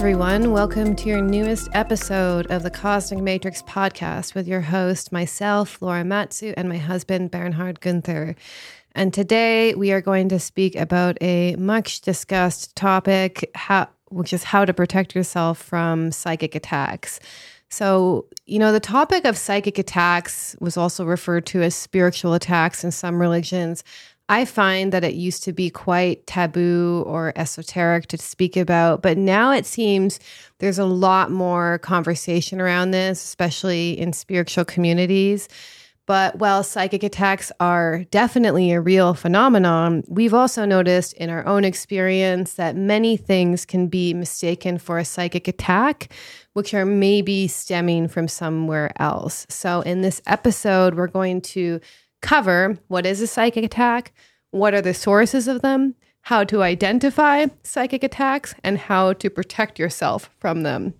Everyone. Welcome to your newest episode of the Cosmic Matrix podcast with your host, myself, Laura Matsue, and my husband, Bernhard Guenther. And today we are going to speak about a much discussed topic, how, which is how to protect yourself from psychic attacks. So, you know, the topic of psychic attacks was also referred to as spiritual attacks in some religions. I find that it used to be quite taboo or esoteric to speak about, but now it seems there's a lot more conversation around this, especially in spiritual communities. But while psychic attacks are definitely a real phenomenon, we've also noticed in our own experience that many things can be mistaken for a psychic attack, which are maybe stemming from somewhere else. So, in this episode, we're going to cover what is a psychic attack, what are the sources of them, how to identify psychic attacks, and how to protect yourself from them.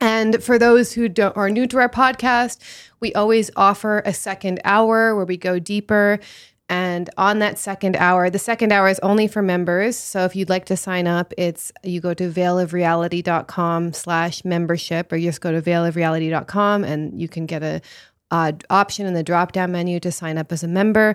And for those who are new to our podcast, we always offer a second hour where we go deeper. And on that second hour, the second hour is only for members. So if you'd like to sign up, it's you go to veilofreality.com slash membership or you just go to veilofreality.com and you can get a uh, option in the drop down menu to sign up as a member.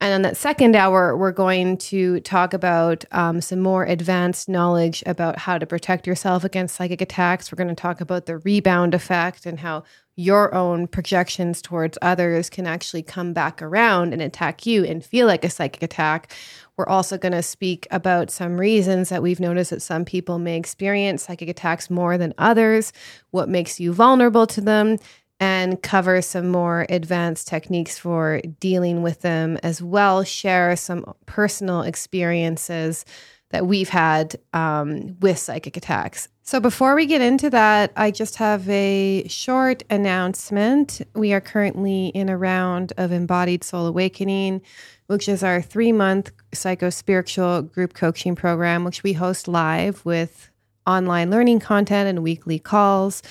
And on that second hour, we're going to talk about um, some more advanced knowledge about how to protect yourself against psychic attacks. We're going to talk about the rebound effect and how your own projections towards others can actually come back around and attack you and feel like a psychic attack. We're also going to speak about some reasons that we've noticed that some people may experience psychic attacks more than others, what makes you vulnerable to them, and cover some more advanced techniques for dealing with them as well, share some personal experiences that we've had um, with psychic attacks. So, before we get into that, I just have a short announcement. We are currently in a round of Embodied Soul Awakening, which is our three month psycho spiritual group coaching program, which we host live with online learning content and weekly calls.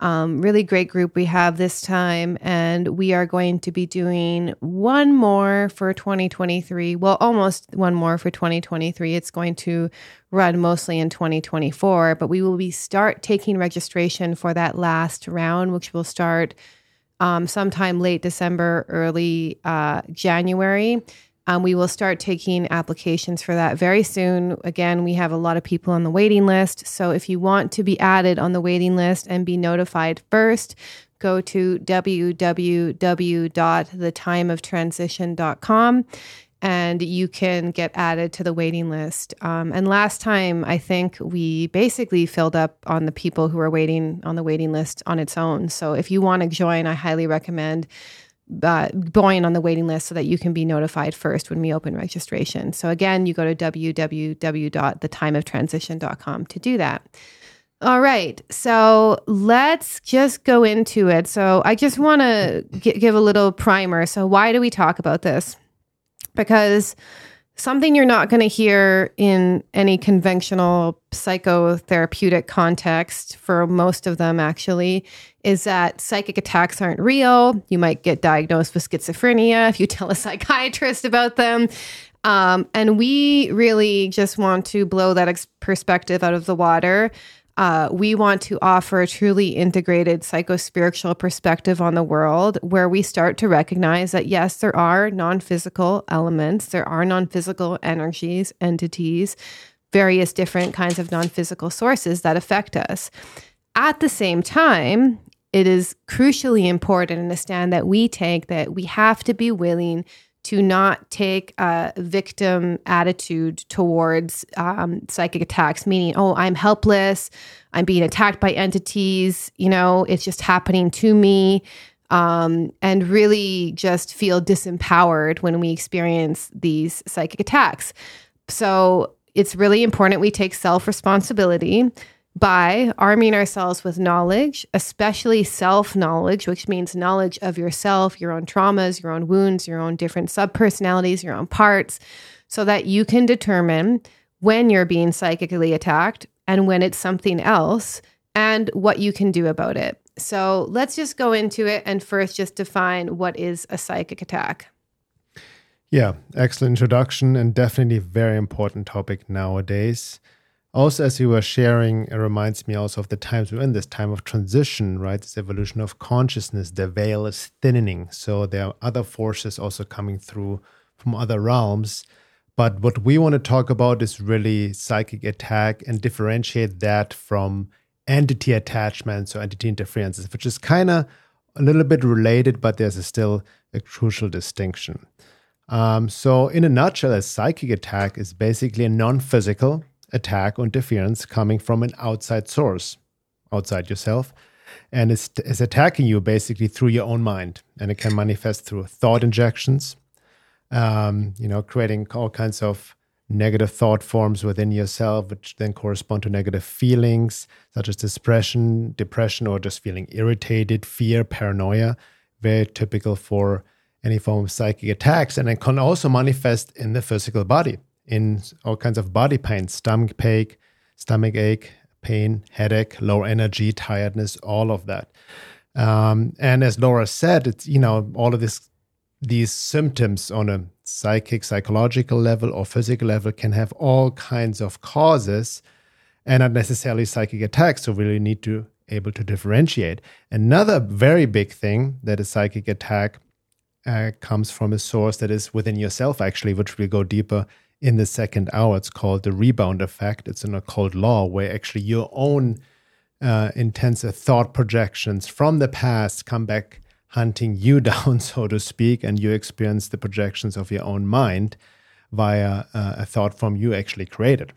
Um, really great group we have this time, and we are going to be doing one more for 2023. Well, almost one more for 2023. It's going to run mostly in 2024, but we will be start taking registration for that last round, which will start um, sometime late December, early uh, January. Um, we will start taking applications for that very soon. Again, we have a lot of people on the waiting list. So if you want to be added on the waiting list and be notified first, go to www.thetimeoftransition.com and you can get added to the waiting list. Um, and last time, I think we basically filled up on the people who are waiting on the waiting list on its own. So if you want to join, I highly recommend uh, going on the waiting list so that you can be notified first when we open registration. So again, you go to www.thetimeoftransition.com to do that. All right, so let's just go into it. So I just want to give a little primer. So why do we talk about this? Because something you're not going to hear in any conventional psychotherapeutic context for most of them actually is that psychic attacks aren't real. You might get diagnosed with schizophrenia if you tell a psychiatrist about them. Um, and we really just want to blow that ex- perspective out of the water uh, we want to offer a truly integrated psycho-spiritual perspective on the world where we start to recognize that yes there are non-physical elements there are non-physical energies entities various different kinds of non-physical sources that affect us. At the same time it is crucially important to understand that we take that we have to be willing to not take a victim attitude towards um, psychic attacks, meaning, oh, I'm helpless, I'm being attacked by entities, you know, it's just happening to me. Um, and really just feel disempowered when we experience these psychic attacks. So it's really important we take self responsibility by arming ourselves with knowledge, especially self knowledge, which means knowledge of yourself, your own traumas, your own wounds, your own different subpersonalities, your own parts, so that you can determine when you're being psychically attacked and when it's something else and what you can do about it. So let's just go into it and first just define what is a psychic attack. Yeah, excellent introduction and definitely very important topic nowadays. Also as you were sharing it reminds me also of the times we're in this time of transition right? This evolution of consciousness the veil is thinning. So there are other forces also coming through from other realms. But what we want to talk about is really psychic attack and differentiate that from entity attachments or entity interferences which is kind of a little bit related but there's a still a crucial distinction. Um, so in a nutshell a psychic attack is basically a non-physical attack or interference coming from an outside source, outside yourself, and it's, it's attacking you basically through your own mind. And it can manifest through thought injections, um, you know, creating all kinds of negative thought forms within yourself, which then correspond to negative feelings such as depression, depression, or just feeling irritated, fear, paranoia. Very typical for any form of psychic attacks, and it can also manifest in the physical body in all kinds of body pain, stomach ache, stomach ache, pain, headache, low energy, tiredness, all of that. Um, and as Laura said, it's you know all of this these symptoms on a psychic, psychological level or physical level can have all kinds of causes and not necessarily psychic attacks. So we really need to able to differentiate. Another very big thing that a psychic attack uh, comes from a source that is within yourself, actually, which we'll go deeper in the second hour. It's called the rebound effect. It's an occult law where actually your own uh, intensive thought projections from the past come back hunting you down, so to speak, and you experience the projections of your own mind via uh, a thought form you actually created.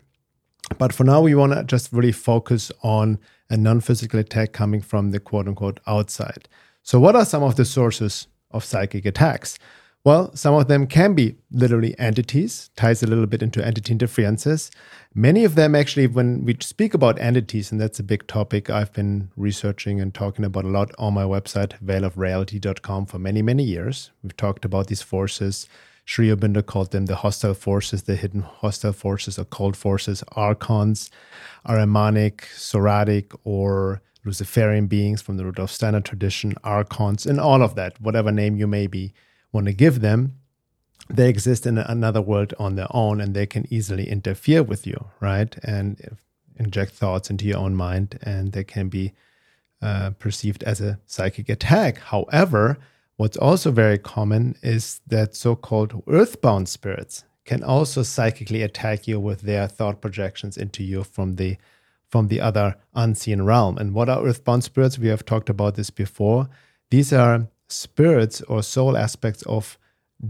But for now, we want to just really focus on a non physical attack coming from the quote unquote outside. So, what are some of the sources of psychic attacks? Well, some of them can be literally entities, ties a little bit into entity interferences. Many of them, actually, when we speak about entities, and that's a big topic I've been researching and talking about a lot on my website, veilofreality.com, for many, many years. We've talked about these forces. Sri Aurobindo called them the hostile forces, the hidden hostile forces, occult forces, archons, Ahrimanic, Soratic, or Luciferian beings from the Rudolf Steiner tradition, archons, and all of that, whatever name you may be want to give them, they exist in another world on their own and they can easily interfere with you, right? And inject thoughts into your own mind and they can be uh, perceived as a psychic attack. However, what's also very common is that so called earthbound spirits can also psychically attack you with their thought projections into you from the from the other unseen realm. And what are earthbound spirits? We have talked about this before. These are spirits or soul aspects of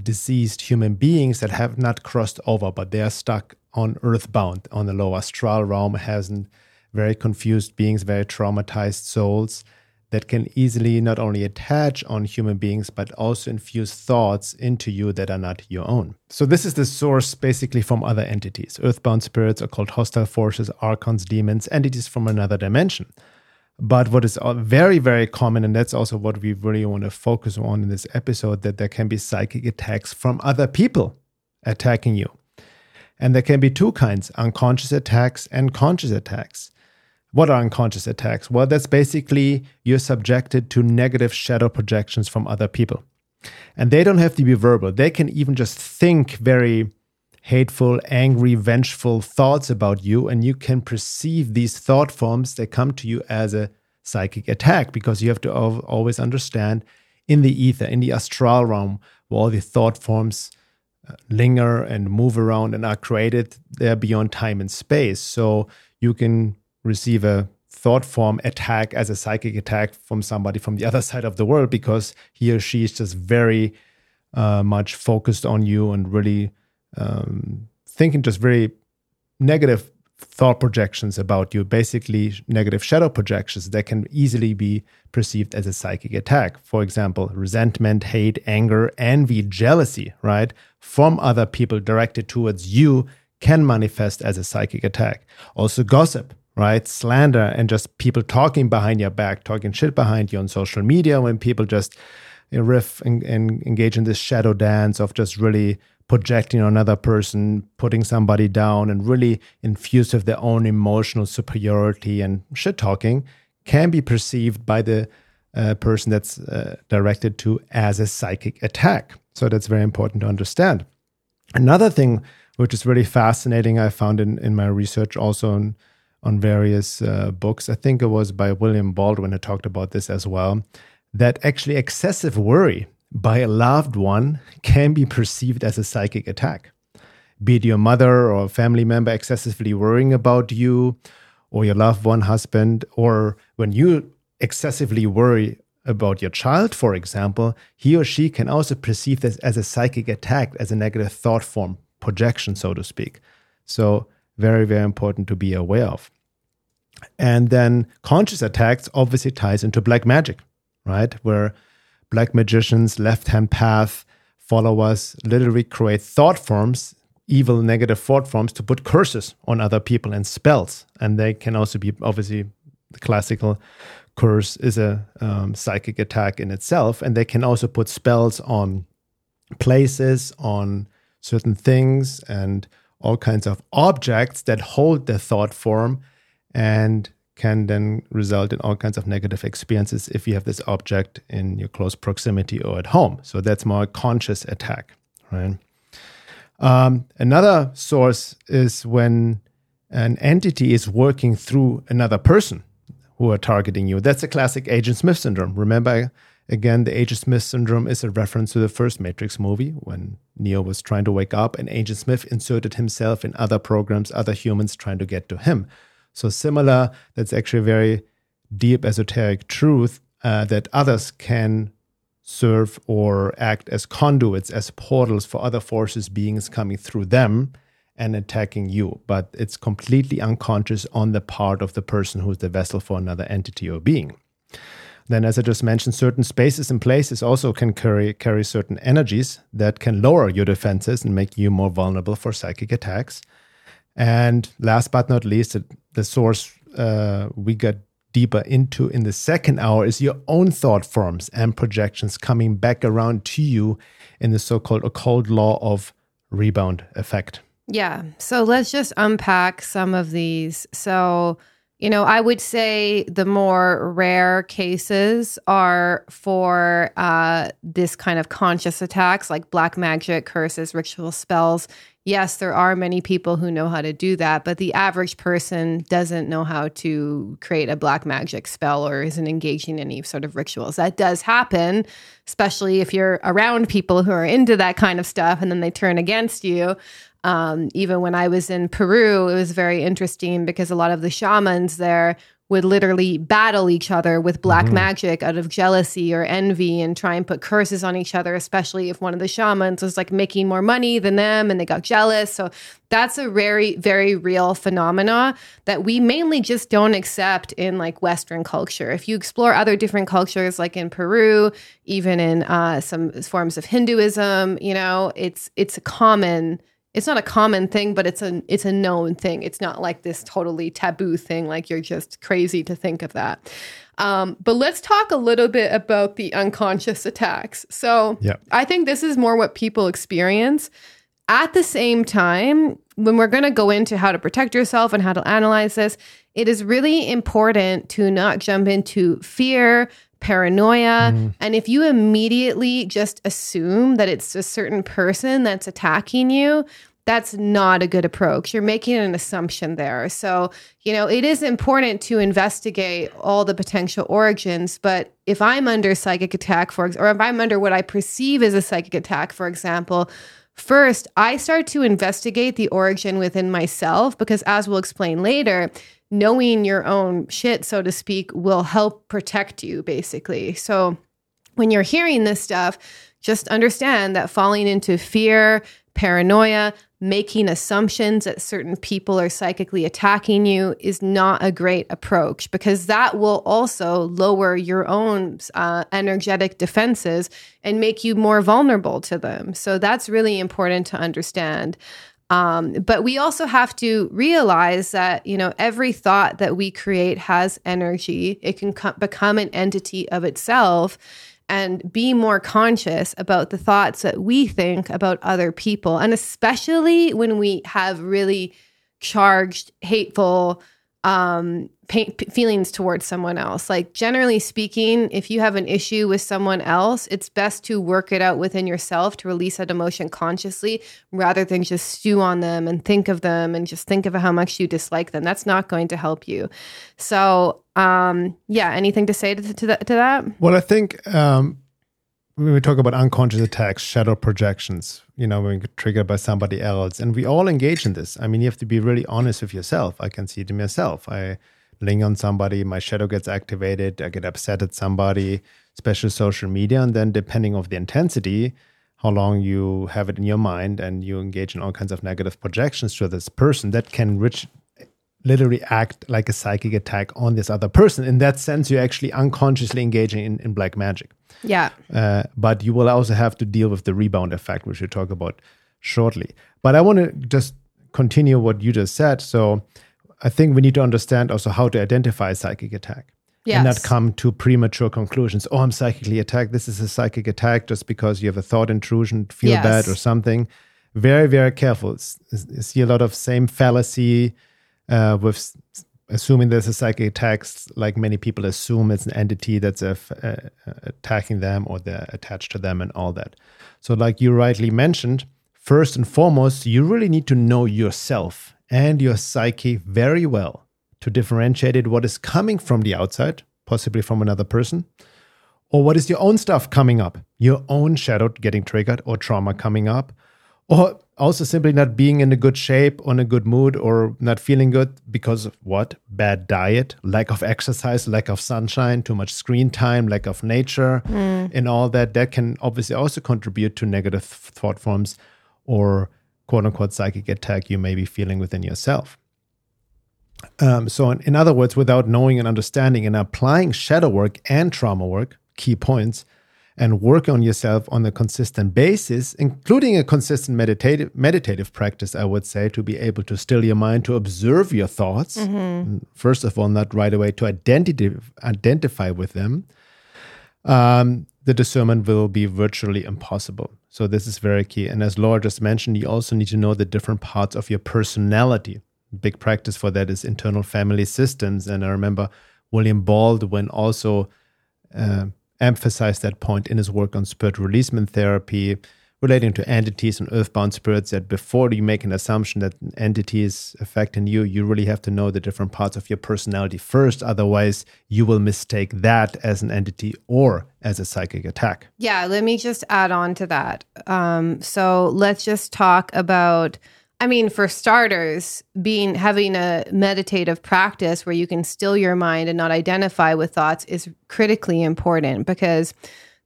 deceased human beings that have not crossed over, but they are stuck on earthbound on the low astral realm, hasn't very confused beings, very traumatized souls that can easily not only attach on human beings, but also infuse thoughts into you that are not your own. So, this is the source basically from other entities earthbound spirits, occult hostile forces, archons, demons, entities from another dimension. But what is very, very common, and that's also what we really want to focus on in this episode, that there can be psychic attacks from other people attacking you. And there can be two kinds unconscious attacks and conscious attacks. What are unconscious attacks? Well, that's basically you're subjected to negative shadow projections from other people. And they don't have to be verbal, they can even just think very hateful, angry, vengeful thoughts about you, and you can perceive these thought forms that come to you as a psychic attack because you have to always understand in the ether, in the astral realm, where all the thought forms uh, linger and move around and are created, they're beyond time and space. So you can receive a thought form attack as a psychic attack from somebody from the other side of the world because he or she is just very uh, much focused on you and really um, thinking just very negative thought projections about you, basically negative shadow projections that can easily be perceived as a psychic attack. For example, resentment, hate, anger, envy, jealousy, right, from other people directed towards you can manifest as a psychic attack. Also, gossip, right, slander, and just people talking behind your back, talking shit behind you on social media when people just riff and, and engage in this shadow dance of just really projecting on another person, putting somebody down, and really infused with their own emotional superiority and shit talking can be perceived by the uh, person that's uh, directed to as a psychic attack. So that's very important to understand. Another thing which is really fascinating. I found in, in my research also on, on various uh, books. I think it was by William Baldwin who talked about this as well. That actually excessive worry by a loved one can be perceived as a psychic attack. Be it your mother or a family member excessively worrying about you, or your loved one, husband, or when you excessively worry about your child, for example, he or she can also perceive this as a psychic attack, as a negative thought form, projection, so to speak. So, very, very important to be aware of. And then conscious attacks obviously ties into black magic, right? Where black magicians, left hand path followers literally create thought forms, evil negative thought forms to put curses on other people and spells. And they can also be obviously the classical curse is a um, psychic attack in itself. And they can also put spells on places, on certain things, and all kinds of objects that hold the thought form and can then result in all kinds of negative experiences if you have this object in your close proximity or at home. So that's more a conscious attack, right? Um, another source is when an entity is working through another person who are targeting you. That's a classic Agent Smith syndrome. Remember, again, the Agent Smith syndrome is a reference to the first Matrix movie when Neo was trying to wake up and Agent Smith inserted himself in other programs, other humans trying to get to him. So, similar, that's actually a very deep esoteric truth uh, that others can serve or act as conduits, as portals for other forces, beings coming through them and attacking you, but it's completely unconscious on the part of the person who's the vessel for another entity or being. Then, as I just mentioned, certain spaces and places also can carry, carry certain energies that can lower your defenses and make you more vulnerable for psychic attacks. And last but not least, the source uh, we got deeper into in the second hour is your own thought forms and projections coming back around to you in the so called occult law of rebound effect. Yeah. So let's just unpack some of these. So, you know, I would say the more rare cases are for uh, this kind of conscious attacks like black magic, curses, ritual spells. Yes, there are many people who know how to do that, but the average person doesn't know how to create a black magic spell or isn't engaging in any sort of rituals. That does happen, especially if you're around people who are into that kind of stuff and then they turn against you. Um, even when I was in Peru, it was very interesting because a lot of the shamans there would literally battle each other with black mm-hmm. magic out of jealousy or envy and try and put curses on each other, especially if one of the shamans was like making more money than them and they got jealous. So that's a very, very real phenomena that we mainly just don't accept in like Western culture. If you explore other different cultures, like in Peru, even in uh, some forms of Hinduism, you know, it's it's a common it's not a common thing, but it's a it's a known thing. It's not like this totally taboo thing. Like you're just crazy to think of that. Um, but let's talk a little bit about the unconscious attacks. So yeah. I think this is more what people experience. At the same time, when we're going to go into how to protect yourself and how to analyze this, it is really important to not jump into fear, paranoia. Mm. And if you immediately just assume that it's a certain person that's attacking you, that's not a good approach. You're making an assumption there. So, you know, it is important to investigate all the potential origins. But if I'm under psychic attack, for or if I'm under what I perceive as a psychic attack, for example, first I start to investigate the origin within myself because, as we'll explain later, knowing your own shit, so to speak, will help protect you, basically. So when you're hearing this stuff, just understand that falling into fear, paranoia, making assumptions that certain people are psychically attacking you is not a great approach because that will also lower your own uh, energetic defenses and make you more vulnerable to them. So that's really important to understand. Um, but we also have to realize that you know every thought that we create has energy. It can co- become an entity of itself, and be more conscious about the thoughts that we think about other people, and especially when we have really charged, hateful, um pain, feelings towards someone else. Like generally speaking if you have an issue with someone else it's best to work it out within yourself to release that emotion consciously rather than just stew on them and think of them and just think of how much you dislike them. That's not going to help you. So um yeah anything to say to, to, that, to that? Well i think um when we talk about unconscious attacks, shadow projections, you know, when we get triggered by somebody else, and we all engage in this. I mean, you have to be really honest with yourself. I can see it in myself. I ling on somebody, my shadow gets activated, I get upset at somebody, especially social media, and then depending of the intensity, how long you have it in your mind, and you engage in all kinds of negative projections to this person that can rich literally act like a psychic attack on this other person. In that sense, you're actually unconsciously engaging in, in black magic. Yeah. Uh, but you will also have to deal with the rebound effect, which we'll talk about shortly. But I want to just continue what you just said. So I think we need to understand also how to identify a psychic attack. Yes. And not come to premature conclusions. Oh, I'm psychically attacked. This is a psychic attack just because you have a thought intrusion, feel Yes. bad or something. Very, very careful. I see a lot of same fallacy uh, with assuming there's a psychic attack, like many people assume it's an entity that's uh, uh, attacking them or they're attached to them and all that. So, like you rightly mentioned, first and foremost, you really need to know yourself and your psyche very well to differentiate it what is coming from the outside, possibly from another person, or what is your own stuff coming up, your own shadow getting triggered or trauma coming up, or also simply not being in a good shape, on a good mood, or not feeling good because of what? Bad diet, lack of exercise, lack of sunshine, too much screen time, lack of nature, and all that. That can obviously also contribute to negative thought forms or quote unquote psychic attack you may be feeling within yourself. Um, so, in, in other words, without knowing and understanding and applying shadow work and trauma work, key points, and work on yourself on a consistent basis, including a consistent meditative meditative practice, I would say, to be able to still your mind, to observe your thoughts. And First of all, not right away to identity, identify with them. Um, the discernment will be virtually impossible. So this is very key. And as Laura just mentioned, you also need to know the different parts of your personality. Big practice for that is internal family systems. And I remember William Baldwin also uh, emphasized that point in his work on spirit releasement therapy, relating to entities and earthbound spirits. That before you make an assumption that an entity is affecting you, you really have to know the different parts of your personality first. Otherwise, you will mistake that as an entity or as a psychic attack. Yeah, let me just add on to that. Um, so let's just talk about. I mean, for starters, being having a meditative practice where you can still your mind and not identify with thoughts is critically important because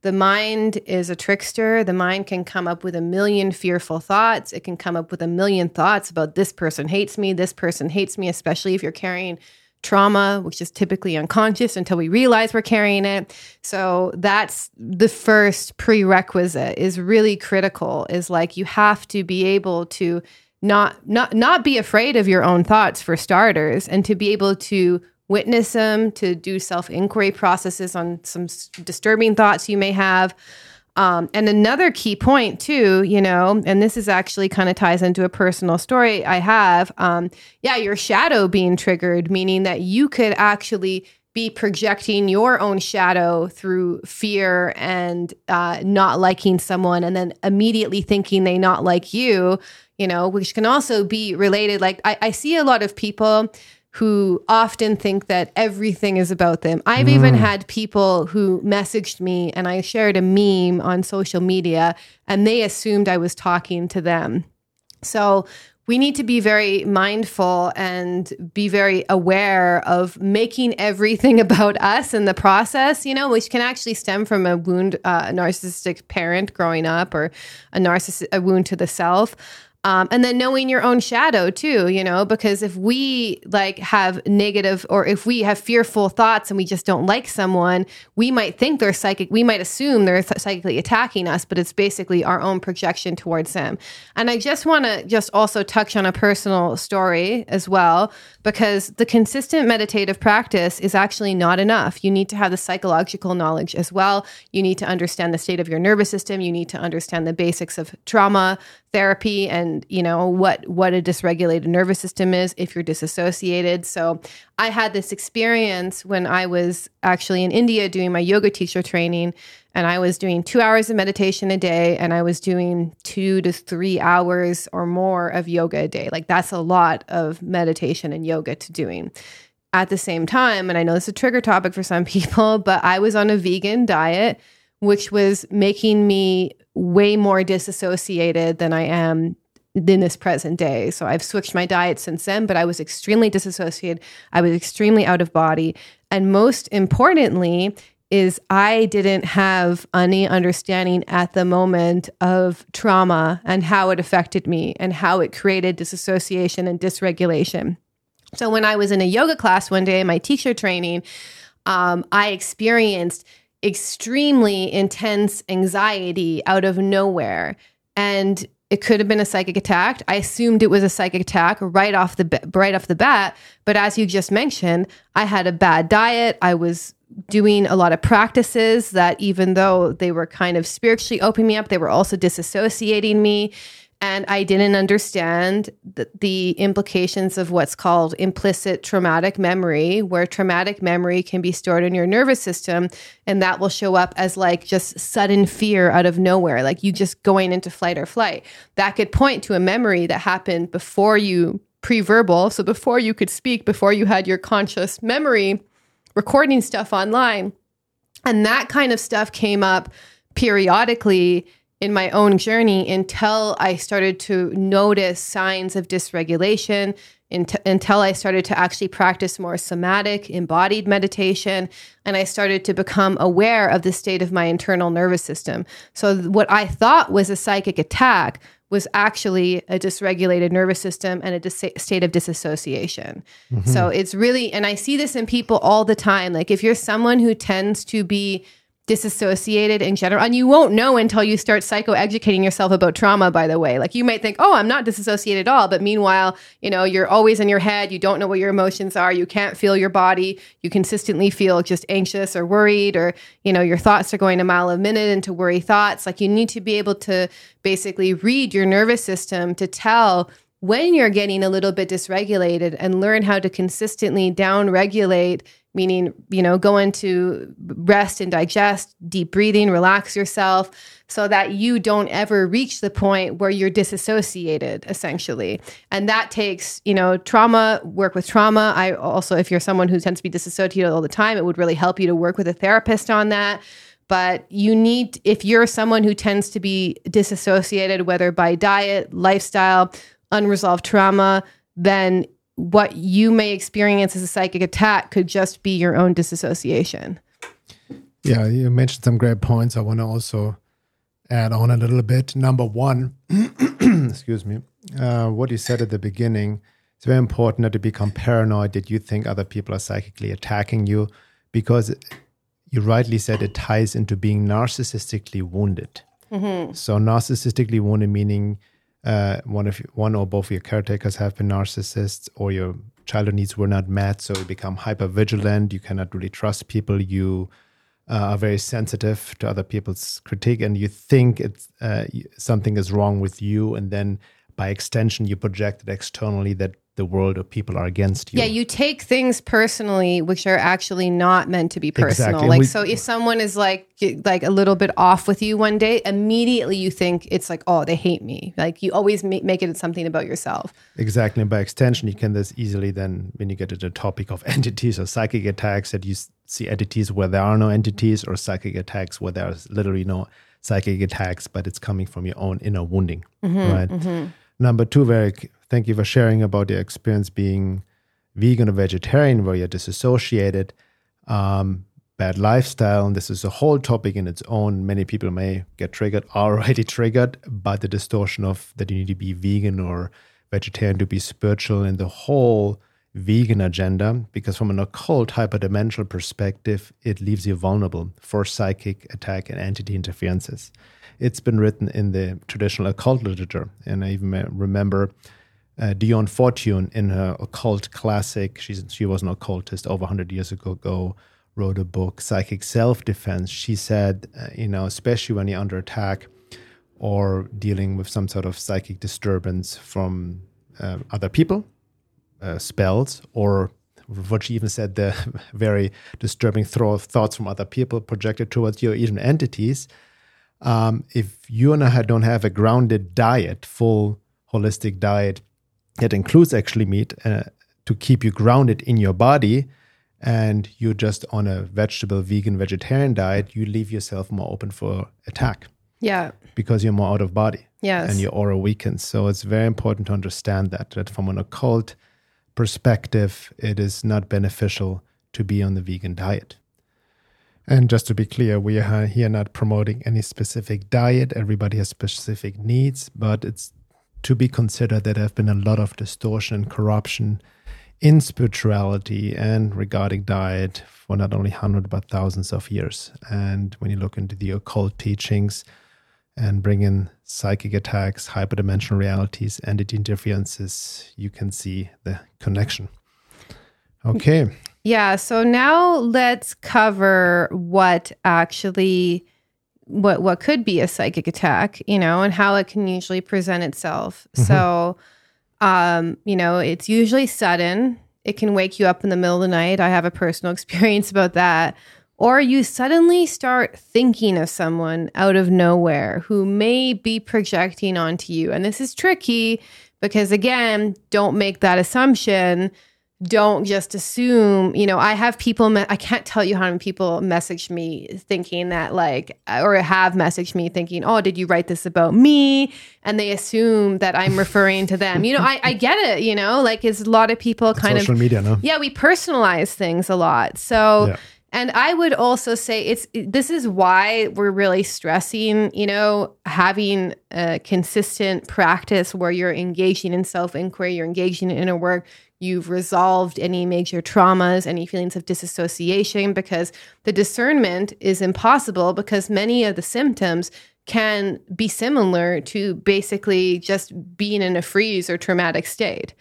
the mind is a trickster. The mind can come up with a million fearful thoughts. It can come up with a million thoughts about this person hates me, this person hates me, especially if you're carrying trauma, which is typically unconscious until we realize we're carrying it. So that's the first prerequisite is really critical is like you have to be able to not not not be afraid of your own thoughts for starters and to be able to witness them, to do self-inquiry processes on some s- disturbing thoughts you may have. Um, and another key point too, you know, and this is actually kind of ties into a personal story I have. Um, yeah, your shadow being triggered, meaning that you could actually be projecting your own shadow through fear and uh, not liking someone, and then immediately thinking they not like you. You know, which can also be related. Like I, I see a lot of people who often think that everything is about them. I've even had people who messaged me and I shared a meme on social media and they assumed I was talking to them. So we need to be very mindful and be very aware of making everything about us in the process, you know, which can actually stem from a wound, uh, a narcissistic parent growing up or a narcissist, a wound to the self. Um, and then knowing your own shadow too, you know, because if we like have negative or if we have fearful thoughts and we just don't like someone, we might think they're psychic. We might assume they're psychically attacking us, but it's basically our own projection towards them. And I just want to just also touch on a personal story as well, because the consistent meditative practice is actually not enough. You need to have the psychological knowledge as well. You need to understand the state of your nervous system. You need to understand the basics of trauma therapy and you know what what a dysregulated nervous system is if you're disassociated. So i had this experience when i was actually in india doing my yoga teacher training and i was doing two hours of meditation a day and i was doing two to three hours or more of yoga a day. Like that's a lot of meditation and yoga to doing. At the same time and i know this is a trigger topic for some people but i was on a vegan diet which was making me way more disassociated than I am in this present day. So I've switched my diet since then, but I was extremely disassociated. I was extremely out of body. And most importantly, is I didn't have any understanding at the moment of trauma and how it affected me and how it created disassociation and dysregulation. So when I was in a yoga class one day, in my teacher training, um, I experienced extremely intense anxiety out of nowhere. And it could have been a psychic attack. I assumed it was a psychic attack right off the right off the bat, but as you just mentioned, I had a bad diet. I was doing a lot of practices that even though they were kind of spiritually opening me up, they were also disassociating me and I didn't understand the, the, implications of what's called implicit traumatic memory, where traumatic memory can be stored in your nervous system, and that will show up as like just sudden fear out of nowhere, like you just going into flight or flight. That could point to a memory that happened before you pre-verbal, so before you could speak, before you had your conscious memory recording stuff online, and that kind of stuff came up periodically in my own journey until I started to notice signs of dysregulation, until I started to actually practice more somatic, embodied meditation, and I started to become aware of the state of my internal nervous system. So, what I thought was a psychic attack was actually a dysregulated nervous system and a dis- state of disassociation. Mm-hmm. So, it's really, and I see this in people all the time. Like, if you're someone who tends to be disassociated in general. And you won't know until you start psychoeducating yourself about trauma, by the way. Like you might think, oh, I'm not disassociated at all. But meanwhile, you know, you're always in your head. You don't know what your emotions are. You can't feel your body. You consistently feel just anxious or worried, or, you know, your thoughts are going a mile a minute into worry thoughts. Like you need to be able to basically read your nervous system to tell when you're getting a little bit dysregulated and learn how to consistently downregulate meaning, you know, go into rest and digest, deep breathing, relax yourself so that you don't ever reach the point where you're disassociated essentially. And that takes, you know, trauma, work with trauma. I also if you're someone who tends to be disassociated all the time, it would really help you to work with a therapist on that. But you need if you're someone who tends to be disassociated whether by diet, lifestyle, unresolved trauma, then what you may experience as a psychic attack could just be your own disassociation. Yeah, you mentioned some great points. I want to also add on a little bit. Number one, excuse me, uh, what you said at the beginning, it's very important not to become paranoid that you think other people are psychically attacking you because you rightly said it ties into being narcissistically wounded. Mm-hmm. So, narcissistically wounded meaning uh, one of one or both of your caretakers have been narcissists or your childhood needs were not met so you become hyper vigilant you cannot really trust people. You uh, are very sensitive to other people's critique and you think it's uh, something is wrong with you. And then by extension you project it externally that the world of people are against you. Yeah, you take things personally which are actually not meant to be personal. Exactly. Like we, so if someone is like like a little bit off with you one day, immediately you think it's like, "Oh, they hate me." Like you always make, make it something about yourself. Exactly. And by extension, you can this easily then when you get to the topic of entities or psychic attacks that you see entities where there are no entities or psychic attacks where there's literally no psychic attacks, but it's coming from your own inner wounding, mm-hmm, right? Mm-hmm. Number two, very thank you for sharing about your experience being vegan or vegetarian, where you're disassociated, um, bad lifestyle. And this is a whole topic in its own. Many people may get triggered, already triggered by the distortion of that you need to be vegan or vegetarian to be spiritual and the whole vegan agenda. Because from an occult hyperdimensional perspective, it leaves you vulnerable for psychic attack and entity interferences it's been written in the traditional occult literature. And I even remember uh, Dion Fortune in her occult classic, she's, she was an occultist over 100 years ago, wrote a book, Psychic Self Defense. She said, uh, you know, especially when you're under attack, or dealing with some sort of psychic disturbance from um, other people, uh, spells, or what she even said, the very disturbing throw of thoughts from other people projected towards you, even entities. Um, if you and I don't have a grounded diet, full holistic diet that includes actually meat uh, to keep you grounded in your body, and you're just on a vegetable, vegan, vegetarian diet, you leave yourself more open for attack. Yeah. Because you're more out of body. Yes. And your aura weakens. So it's very important to understand that, that from an occult perspective, it is not beneficial to be on the vegan diet. And just to be clear, we are here not promoting any specific diet. Everybody has specific needs, but it's to be considered that there have been a lot of distortion and corruption in spirituality and regarding diet for not only hundreds but thousands of years. And when you look into the occult teachings and bring in psychic attacks, hyperdimensional realities, entity interferences, you can see the connection. Okay. Yeah. So now let's cover what actually what what could be a psychic attack, you know, and how it can usually present itself. Mm-hmm. So um, you know, it's usually sudden. It can wake you up in the middle of the night. I have a personal experience about that. Or you suddenly start thinking of someone out of nowhere who may be projecting onto you. And this is tricky because, again, don't make that assumption don't just assume, you know, I have people, me- I can't tell you how many people message me thinking that, like, or have messaged me thinking, oh, did you write this about me? And they assume that I'm referring to them. You know, I, I get it, you know, like, it's a lot of people kind social of, Social media, no? yeah, we personalize things a lot. So, yeah. And I would also say it's this is why we're really stressing, you know, having a consistent practice where you're engaging in self inquiry, you're engaging in inner work, you've resolved any major traumas, any feelings of disassociation, because the discernment is impossible because many of the symptoms can be similar to basically just being in a freeze or traumatic state.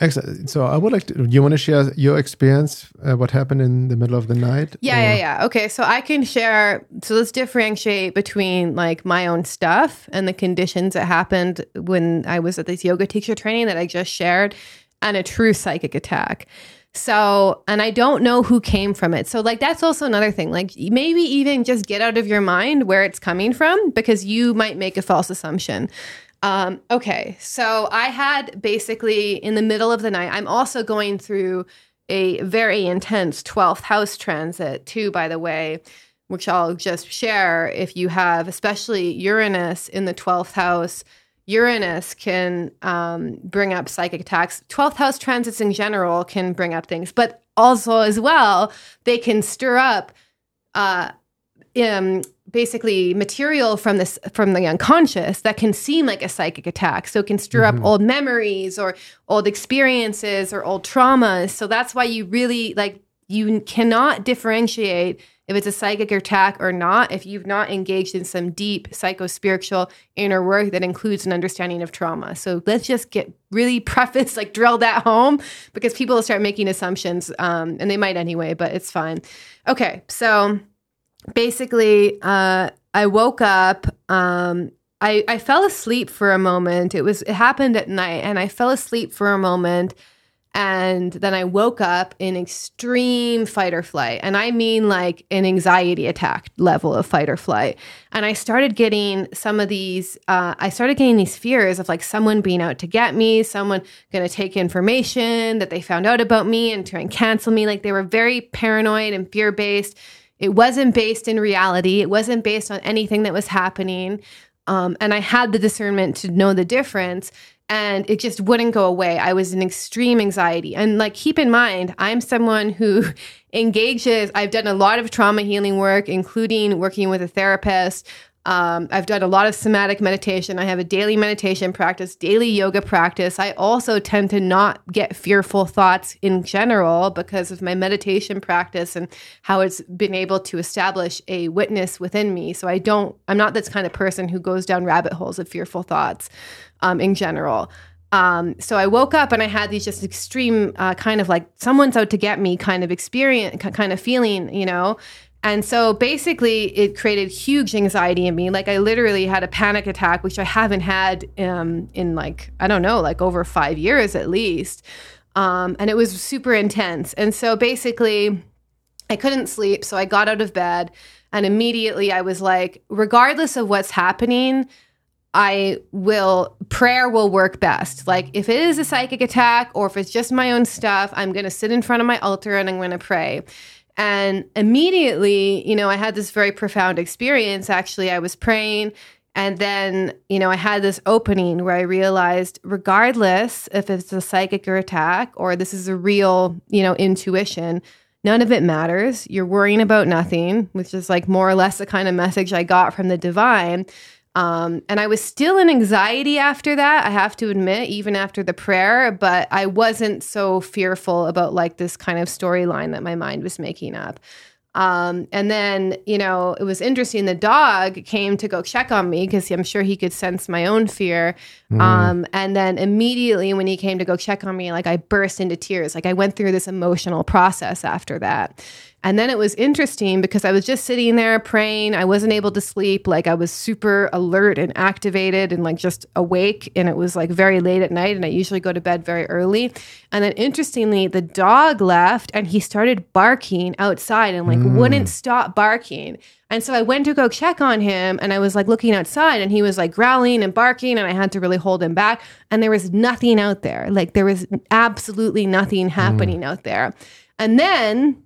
Excellent. So I would like to. Do You want to share your experience? Uh, what happened in the middle of the night? Yeah, or? yeah, yeah. Okay, so I can share. So let's differentiate between like my own stuff and the conditions that happened when I was at this yoga teacher training that I just shared, and a true psychic attack. So, and I don't know who came from it. So, like, that's also another thing. Like, maybe even just get out of your mind where it's coming from because you might make a false assumption. Um, okay, so I had basically in the middle of the night, I'm also going through a very intense 12th house transit, too, by the way, which I'll just share. If you have, especially Uranus in the 12th house, Uranus can um, bring up psychic attacks. 12th house transits in general can bring up things, but also, as well, they can stir up. Uh, um, basically material from this from the unconscious that can seem like a psychic attack. So it can stir mm-hmm. up old memories or old experiences or old traumas. So that's why you really like you cannot differentiate if it's a psychic attack or not if you've not engaged in some deep psycho-spiritual inner work that includes an understanding of trauma. So let's just get really preface like drill that home because people will start making assumptions um, and they might anyway but it's fine. Okay so basically, uh, I woke up. Um, I, I fell asleep for a moment. It was it happened at night, and I fell asleep for a moment, and then I woke up in extreme fight or flight, and I mean like an anxiety attack level of fight or flight. And I started getting some of these. Uh, I started getting these fears of like someone being out to get me, someone going to take information that they found out about me and try and cancel me. Like they were very paranoid and fear based it wasn't based in reality. It wasn't based on anything that was happening. Um, and I had the discernment to know the difference. And it just wouldn't go away. I was in extreme anxiety. And like, keep in mind, I'm someone who engages, I've done a lot of trauma healing work, including working with a therapist. Um, I've done a lot of somatic meditation. I have a daily meditation practice, daily yoga practice. I also tend to not get fearful thoughts in general because of my meditation practice and how it's been able to establish a witness within me. So I don't, I'm not this kind of person who goes down rabbit holes of fearful thoughts um, in general. Um, so I woke up and I had these just extreme uh, kind of like someone's out to get me kind of experience, kind of feeling, you know. And so basically, it created huge anxiety in me. Like, I literally had a panic attack, which I haven't had um, in like, I don't know, like over five years at least. Um, and it was super intense. And so basically, I couldn't sleep. So I got out of bed and immediately I was like, regardless of what's happening, I will, prayer will work best. Like if it is a psychic attack or if it's just my own stuff, I'm going to sit in front of my altar and I'm going to pray. And immediately, you know, I had this very profound experience. Actually, I was praying. And then, you know, I had this opening where I realized, regardless if it's a psychic or attack or this is a real, you know, intuition, none of it matters. You're worrying about nothing, which is like more or less the kind of message I got from the divine. Um, and I was still in anxiety after that, I have to admit, even after the prayer, but I wasn't so fearful about like this kind of storyline that my mind was making up. Um, and then, you know, it was interesting. The dog came to go check on me because I'm sure he could sense my own fear. Mm. Um, and then immediately when he came to go check on me, like I burst into tears. Like I went through this emotional process after that. And then it was interesting because I was just sitting there praying. I wasn't able to sleep. Like I was super alert and activated and like just awake. And it was like very late at night. And I usually go to bed very early. And then interestingly, the dog left and he started barking outside and like mm. wouldn't stop barking. And so I went to go check on him and I was like looking outside and he was like growling and barking and I had to really hold him back. And there was nothing out there. Like there was absolutely nothing happening mm. out there. And then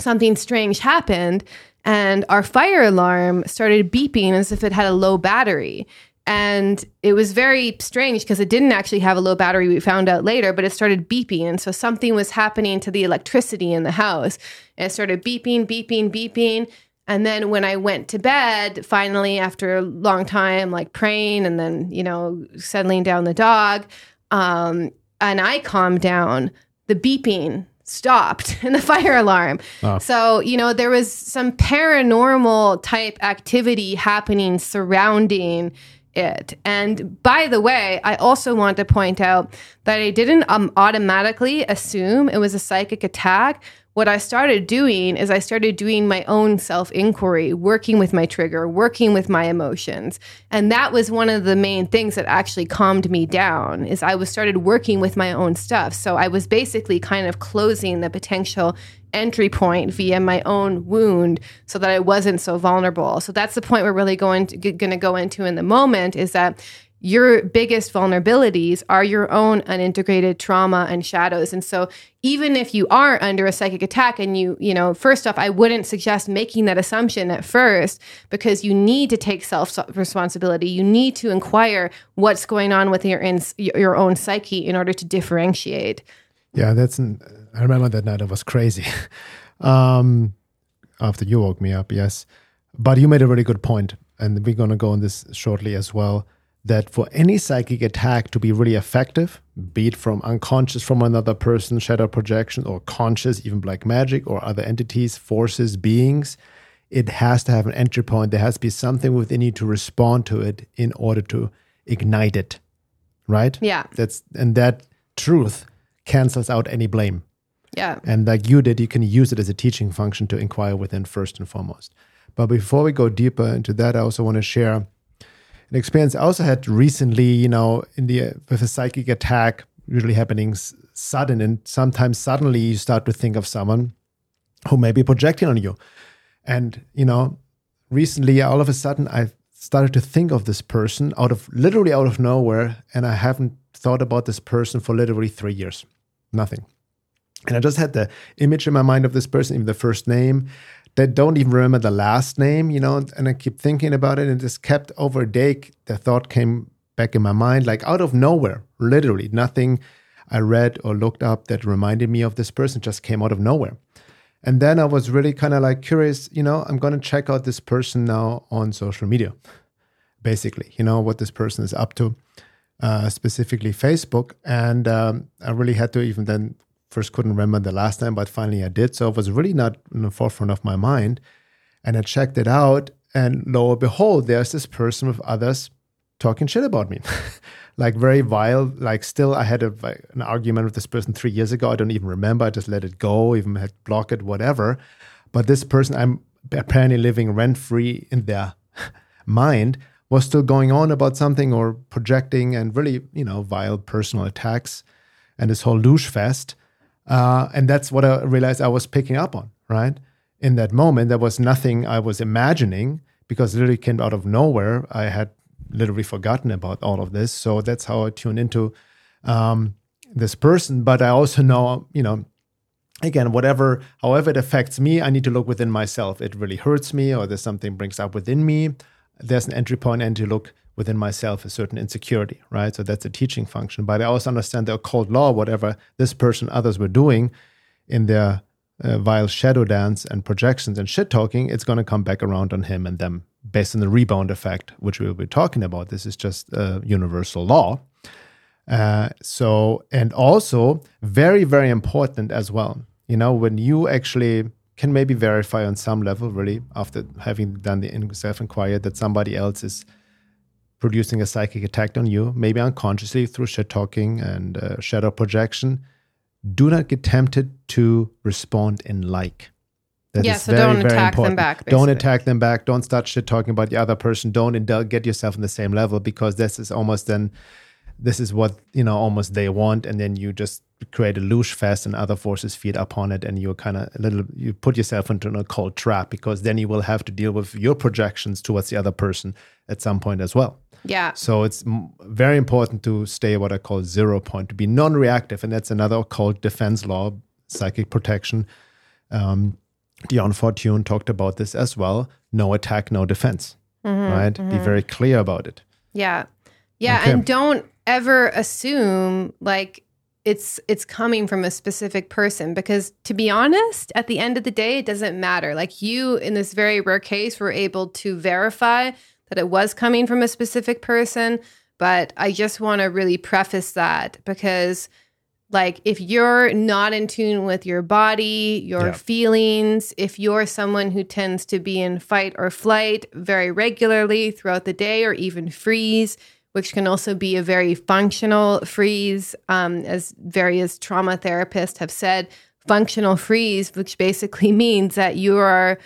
something strange happened and our fire alarm started beeping as if it had a low battery. And it was very strange because it didn't actually have a low battery, we found out later, but it started beeping. And so something was happening to the electricity in the house. And it started beeping, beeping, beeping. And then when I went to bed, finally, after a long time, like praying and then, you know, settling down the dog, um, and I calmed down, the beeping stopped in the fire alarm. Oh. So, you know, there was some paranormal type activity happening surrounding it. And by the way, I also want to point out that I didn't um, automatically assume it was a psychic attack what I started doing is I started doing my own self inquiry, working with my trigger, working with my emotions. And that was one of the main things that actually calmed me down is I was started working with my own stuff. So I was basically kind of closing the potential entry point via my own wound so that I wasn't so vulnerable. So that's the point we're really going to going to go into in the moment is that your biggest vulnerabilities are your own unintegrated trauma and shadows. And so even if you are under a psychic attack and you, you know, first off, I wouldn't suggest making that assumption at first because you need to take self responsibility. You need to inquire what's going on with your in, your own psyche in order to differentiate. Yeah, that's an, I remember that night. It was crazy. um, after you woke me up, yes. But you made a really good point, and we're going to go on this shortly as well that for any psychic attack to be really effective, be it from unconscious from another person, shadow projection, or conscious, even black magic or other entities, forces, beings, it has to have an entry point. There has to be something within you to respond to it in order to ignite it. Right? Yeah. That's and that truth cancels out any blame. Yeah. And like you did, you can use it as a teaching function to inquire within first and foremost. But before we go deeper into that, I also want to share an experience I also had recently, you know, in the with a psychic attack usually happening sudden and sometimes suddenly you start to think of someone who may be projecting on you. And, you know, recently all of a sudden I started to think of this person out of literally out of nowhere and I haven't thought about this person for literally 3 years. Nothing. And I just had the image in my mind of this person, even the first name they don't even remember the last name, you know, and I keep thinking about it and just kept over a day, the thought came back in my mind, like out of nowhere, literally nothing I read or looked up that reminded me of this person just came out of nowhere. And then I was really kind of like curious, you know, I'm going to check out this person now on social media, basically, you know, what this person is up to, uh, specifically Facebook. And um, I really had to even then first couldn't remember the last time, but finally I did. So it was really not in the forefront of my mind. And I checked it out, and lo and behold, there's this person with others talking shit about me. like very vile. Like still, I had a, an argument with this person three years ago. I don't even remember. I just let it go, even had blocked it, whatever. But this person, I'm apparently living rent free in their mind was still going on about something or projecting and really, you know, vile personal attacks and this whole douche fest. Uh, and that's what I realized I was picking up on, right? In that moment, there was nothing I was imagining because it literally came out of nowhere. I had literally forgotten about all of this. So that's how I tuned into um, this person. But I also know, you know, again, whatever, however it affects me, I need to look within myself. It really hurts me, or there's something brings up within me. There's an entry point, and to look within myself a certain insecurity, right? So that's a teaching function. But I also understand the occult law, whatever this person, others were doing in their uh, vile shadow dance and projections and shit talking, it's going to come back around on him and them based on the rebound effect, which we will be talking about. This is just a universal law. Uh, so, and also very, very important as well. You know, when you actually can maybe verify on some level, really, after having done the self inquiry, that somebody else is producing a psychic attack on you, maybe unconsciously through shit talking and uh, shadow projection, do not get tempted to respond in like. That yeah, so very, don't attack important. them back. Basically. Don't attack them back. Don't start shit talking about the other person. Don't indul- get yourself on the same level because this is almost then this is what you know almost they want and then you just create a luge fest and other forces feed upon it and you're kind of a little you put yourself into an occult trap because then you will have to deal with your projections towards the other person at some point as well yeah. So it's very important to stay what i call zero point to be non-reactive and that's another occult defense law psychic protection. Um, dion fortune talked about this as well. No attack no defense mm-hmm, right? Mm-hmm. be very clear about it. Yeah. Yeah okay. and don't ever assume like it's it's coming from a specific person because to be honest at the end of the day it doesn't matter. Like you in this very rare case were able to verify that it was coming from a specific person but i just want to really preface that because like if you're not in tune with your body your yeah. feelings if you're someone who tends to be in fight or flight very regularly throughout the day or even freeze which can also be a very functional freeze, um, as various trauma therapists have said. Functional freeze, which basically means that you are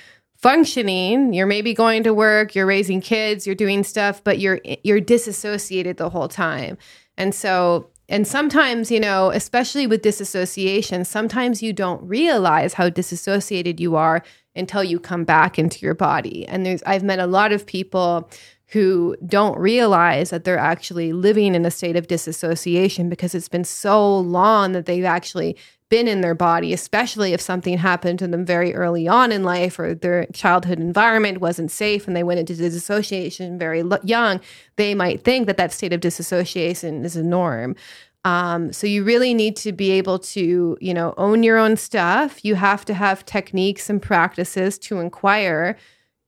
functioning. You're maybe going to work you're raising kids you're doing stuff but you're you're disassociated the whole time. And so and sometimes you know especially with disassociation sometimes you don't realize how disassociated you are until you come back into your body. And there's i've met a lot of people who don't realize that they're actually living in a state of disassociation because it's been so long that they've actually been in their body, especially if something happened to them very early on in life or their childhood environment wasn't safe and they went into disassociation very young, they might think that that state of disassociation is a norm. Um, so you really need to be able to, you know, own your own stuff. You have to have techniques and practices to inquire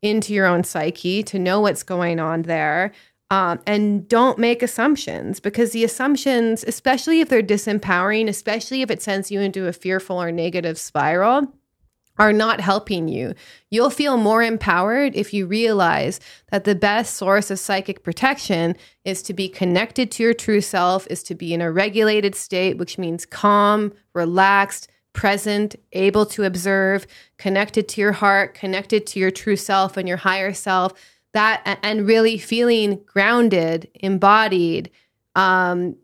into your own psyche to know what's going on there. Um, and don't make assumptions because the assumptions, especially if they're disempowering, especially if it sends you into a fearful or negative spiral, are not helping you. You'll feel more empowered if you realize that the best source of psychic protection is to be connected to your true self, is to be in a regulated state, which means calm, relaxed, present, able to observe, connected to your heart, connected to your true self and your higher self, that and really feeling grounded, embodied, um,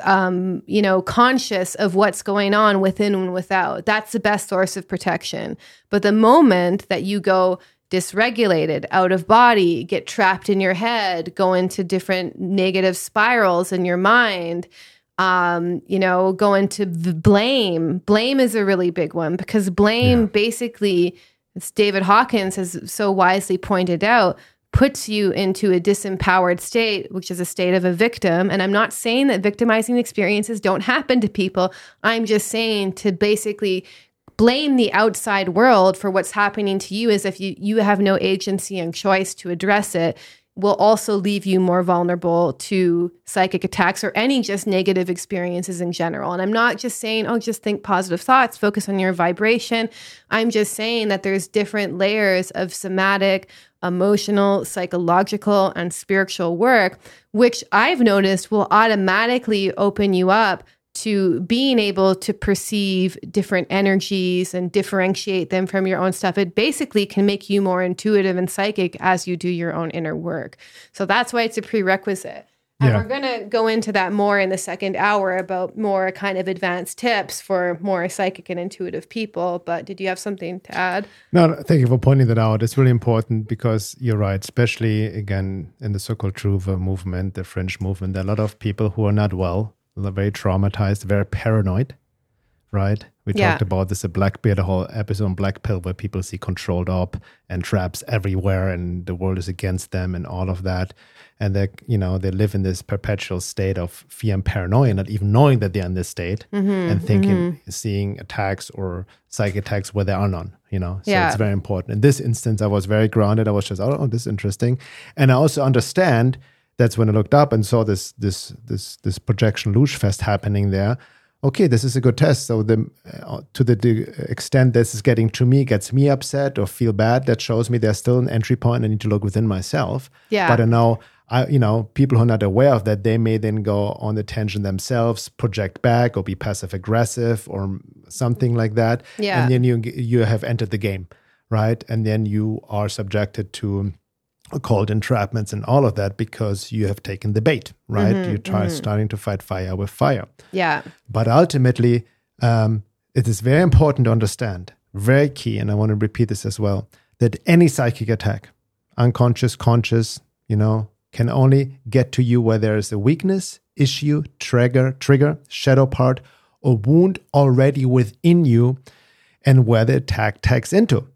um, you know, conscious of what's going on within and without. That's the best source of protection. But the moment that you go dysregulated, out of body, get trapped in your head, go into different negative spirals in your mind, um, you know, go into blame. Blame is a really big one because blame yeah. basically, as David Hawkins has so wisely pointed out, puts you into a disempowered state, which is a state of a victim. And I'm not saying that victimizing experiences don't happen to people. I'm just saying to basically blame the outside world for what's happening to you as if you, you have no agency and choice to address it will also leave you more vulnerable to psychic attacks or any just negative experiences in general. And I'm not just saying, oh, just think positive thoughts, focus on your vibration. I'm just saying that there's different layers of somatic, emotional, psychological, and spiritual work, which I've noticed will automatically open you up to being able to perceive different energies and differentiate them from your own stuff. It basically can make you more intuitive and psychic as you do your own inner work. So that's why it's a prerequisite. And Yeah. we're going to go into that more in the second hour about more kind of advanced tips for more psychic and intuitive people. But did you have something to add? No, thank you for pointing that out. It's really important because you're right, especially again in the so-called Truther movement, the French movement. There are a lot of people who are not well, they're very traumatized, very paranoid. Right? We Yeah. talked about this at Blackbeard, the whole episode on Black Pill, where people see controlled op and traps everywhere, and the world is against them, and all of that. And they, you know, they live in this perpetual state of fear and paranoia, not even knowing that they're in this state, Mm-hmm, and thinking, seeing attacks or psychic attacks where there are none. You know, so Yeah. it's very important. In this instance, I was very grounded. I was just, oh, this is interesting, and I also understand. That's when I looked up and saw this this this this projection luge fest happening there. Okay, this is a good test. So the uh, to the extent this is getting to me, gets me upset or feel bad, that shows me there's still an entry point. I need to look within myself. Yeah. But I know, I you know, people who are not aware of that, they may then go on the tangent themselves, project back, or be passive aggressive, or something like that. Yeah. And then you you have entered the game, right? And then you are subjected to occult entrapments and all of that because you have taken the bait, right? You're try, starting to fight fire with fire. Yeah. But ultimately, um, it is very important to understand, very key, and I want to repeat this as well, that any psychic attack, unconscious, conscious, you know, can only get to you where there is a weakness, issue, trigger, trigger, shadow part, or wound already within you, and where the attack tags into.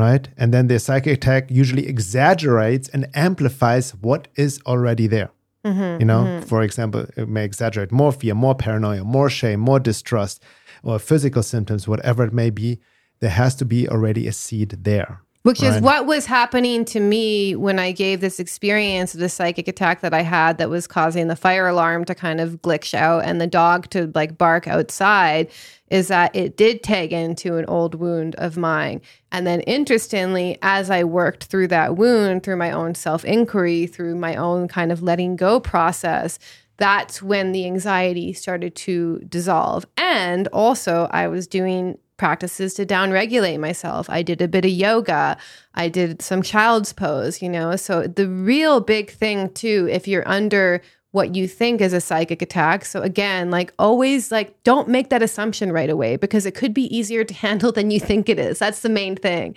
Right. And then the psychic attack usually exaggerates and amplifies what is already there. Mm-hmm, you know, mm-hmm. for example, it may exaggerate more fear, more paranoia, more shame, more distrust, or physical symptoms, whatever it may be. There has to be already a seed there. Which is what was happening to me when I gave this experience of the psychic attack that I had that was causing the fire alarm to kind of glitch out and the dog to like bark outside is that it did tag into an old wound of mine. And then interestingly, as I worked through that wound, through my own self inquiry, through my own kind of letting go process, that's when the anxiety started to dissolve. And also, I was doing practices to downregulate myself. I did a bit of yoga. I did some child's pose, you know. So, the real big thing, too, if you're under what you think is a psychic attack. So again, like always like don't make that assumption right away because it could be easier to handle than you think it is. That's the main thing.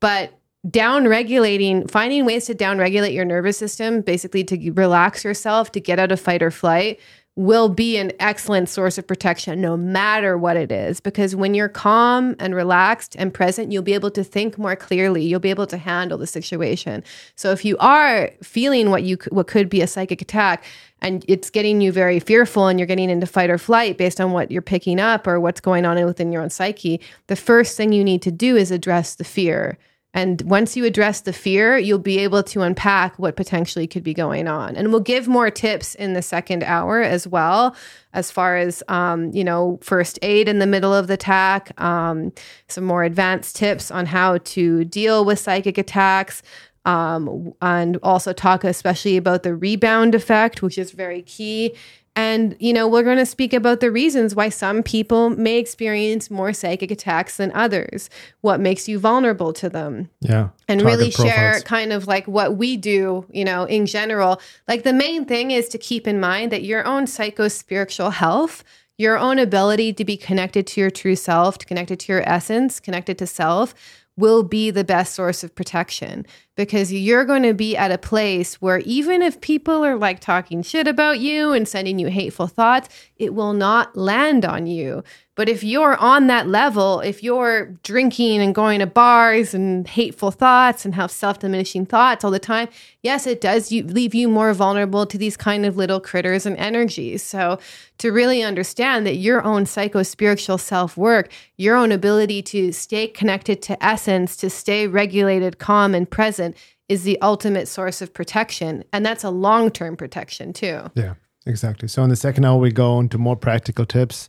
But down regulating, finding ways to down regulate your nervous system, basically to relax yourself, to get out of fight or flight, will be an excellent source of protection no matter what it is. Because when you're calm and relaxed and present, you'll be able to think more clearly. You'll be able to handle the situation. So if you are feeling what you what could be a psychic attack and it's getting you very fearful and you're getting into fight or flight based on what you're picking up or what's going on within your own psyche, the first thing you need to do is address the fear. And once you address the fear, you'll be able to unpack what potentially could be going on. And we'll give more tips in the second hour as well, as far as, um, you know, first aid in the middle of the attack, um, some more advanced tips on how to deal with psychic attacks. Um, and also talk especially about the rebound effect, which is very key. And, you know, we're going to speak about the reasons why some people may experience more psychic attacks than others, what makes you vulnerable to them, Yeah. and really share profiles. kind of like what we do, you know, in general. Like the main thing is to keep in mind that your own psycho spiritual health, your own ability to be connected to your true self, to connected to your essence, connected to self, will be the best source of protection because you're going to be at a place where even if people are like talking shit about you and sending you hateful thoughts, it will not land on you. But if you're on that level, if you're drinking and going to bars and hateful thoughts and have self diminishing thoughts all the time, yes, it does leave you more vulnerable to these kind of little critters and energies. So, to really understand that your own psycho spiritual self work, your own ability to stay connected to essence, to stay regulated, calm, and present is the ultimate source of protection. And that's a long term protection, too. Yeah, exactly. So in the second hour, we go into more practical tips,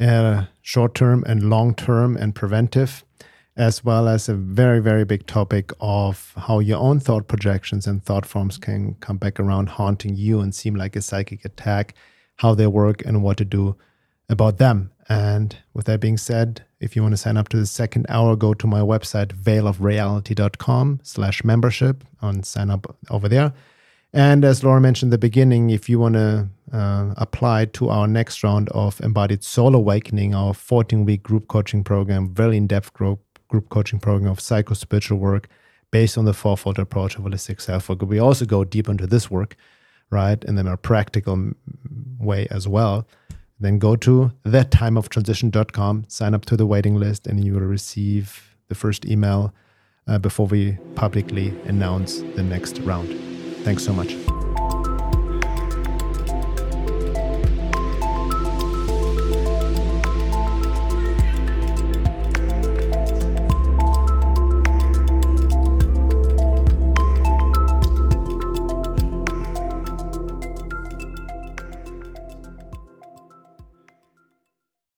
uh, short term and long term and preventive, as well as a very, very big topic of how your own thought projections and thought forms can come back around haunting you and seem like a psychic attack, how they work and what to do about them. And with that being said, if you want to sign up to the second hour, go to my website, veilofreality.com slash membership and sign up over there. And as Laura mentioned in the beginning, if you want to uh, apply to our next round of Embodied Soul Awakening, our 14 week group coaching program, very in depth group, group coaching program of psycho spiritual work based on the fourfold approach of holistic self work. We also go deep into this work, right, in a more practical way as well. Then go to thattimeoftransition.com, sign up to the waiting list, and you will receive the first email uh, before we publicly announce the next round. Thanks so much.